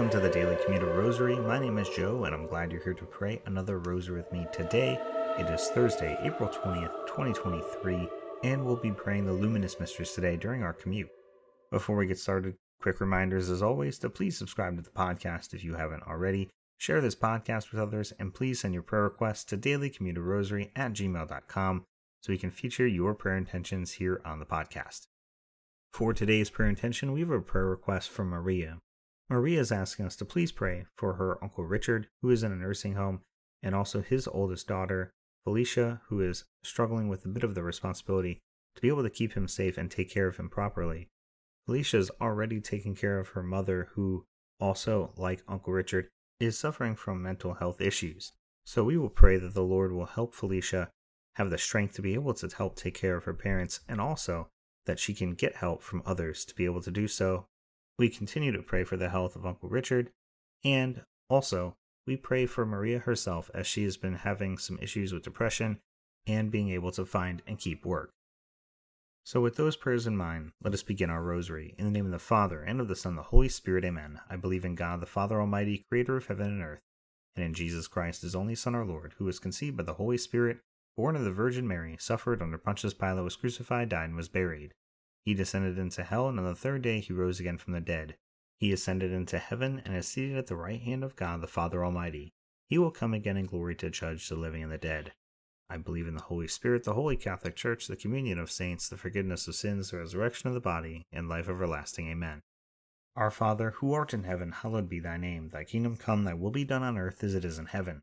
Welcome to the Daily Commuter Rosary. My name is Joe and I'm glad you're here to pray another rosary with me today. It is Thursday, April 20th, 2023, and we'll be praying the Luminous Mysteries today during our commute. Before we get started, quick reminders as always to please subscribe to the podcast if you haven't already, share this podcast with others, and please send your prayer requests to dailycommuterrosary at gmail.com so we can feature your prayer intentions here on the podcast. For today's prayer intention, we have a prayer request from Maria. Maria is asking us to please pray for her Uncle Richard, who is in a nursing home, and also his oldest daughter, Felicia, who is struggling with a bit of the responsibility to be able to keep him safe and take care of him properly. Felicia is already taking care of her mother, who also, like Uncle Richard, is suffering from mental health issues. So we will pray that the Lord will help Felicia have the strength to be able to help take care of her parents and also that she can get help from others to be able to do so. We continue to pray for the health of Uncle Richard and also we pray for Maria herself as she has been having some issues with depression and being able to find and keep work. So, with those prayers in mind, let us begin our rosary. In the name of the Father, and of the Son, and the Holy Spirit, amen. I believe in God, the Father Almighty, creator of heaven and earth, and in Jesus Christ, his only Son, our Lord, who was conceived by the Holy Spirit born of the Virgin Mary, suffered under Pontius Pilate, was crucified, died, and was buried. He descended into hell, and on the third day he rose again from the dead. He ascended into heaven, and is seated at the right hand of God the Father Almighty. He will come again in glory to judge the living and the dead. I believe in the Holy Spirit, the Holy Catholic Church, the communion of saints, the forgiveness of sins, the resurrection of the body, and life everlasting. Amen. Our Father, who art in heaven, hallowed be thy name. Thy kingdom come, thy will be done on earth as it is in heaven.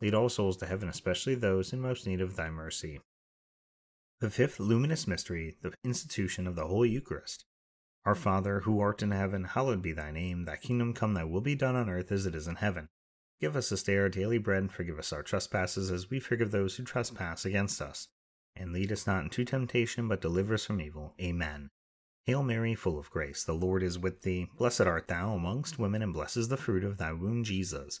Lead all souls to heaven, especially those in most need of thy mercy. The fifth luminous mystery, the institution of the Holy Eucharist. Our Father, who art in heaven, hallowed be thy name. Thy kingdom come, thy will be done on earth as it is in heaven. Give us this day our daily bread, and forgive us our trespasses, as we forgive those who trespass against us and lead us not into temptation, but deliver us from evil. Amen. Hail Mary, full of grace, the Lord is with thee. Blessed art thou amongst women, and blessed is the fruit of thy womb, Jesus.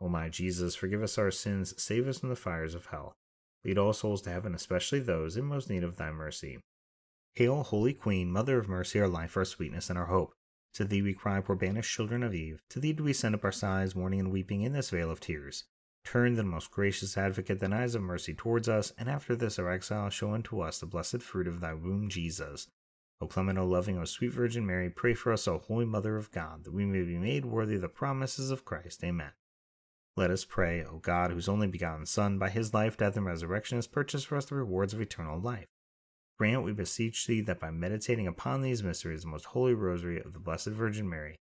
O my Jesus, forgive us our sins, save us from the fires of hell. Lead all souls to heaven, especially those in most need of thy mercy. Hail, Holy Queen, Mother of mercy, our life, our sweetness, and our hope. To thee we cry, poor banished children of Eve. To thee do we send up our sighs, mourning and weeping in this vale of tears. Turn, then, most gracious advocate, thine eyes of mercy towards us, and after this our exile, show unto us the blessed fruit of thy womb, Jesus. O clement, O loving, O sweet Virgin Mary, pray for us, O holy Mother of God, that we may be made worthy of the promises of Christ. Amen. Let us pray, O God, whose only begotten Son, by his life, death, and resurrection, has purchased for us the rewards of eternal life. Grant, we beseech thee, that by meditating upon these mysteries, the most holy rosary of the Blessed Virgin Mary,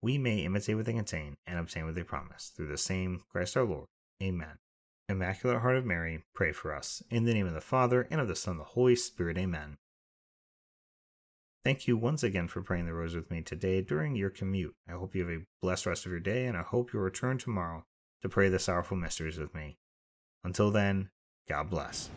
we may imitate what they contain and obtain what they promise. Through the same Christ our Lord. Amen. Immaculate Heart of Mary, pray for us. In the name of the Father, and of the Son, and the Holy Spirit. Amen. Thank you once again for praying the rose with me today during your commute. I hope you have a blessed rest of your day, and I hope you'll return tomorrow to pray the sorrowful mysteries with me. Until then, God bless.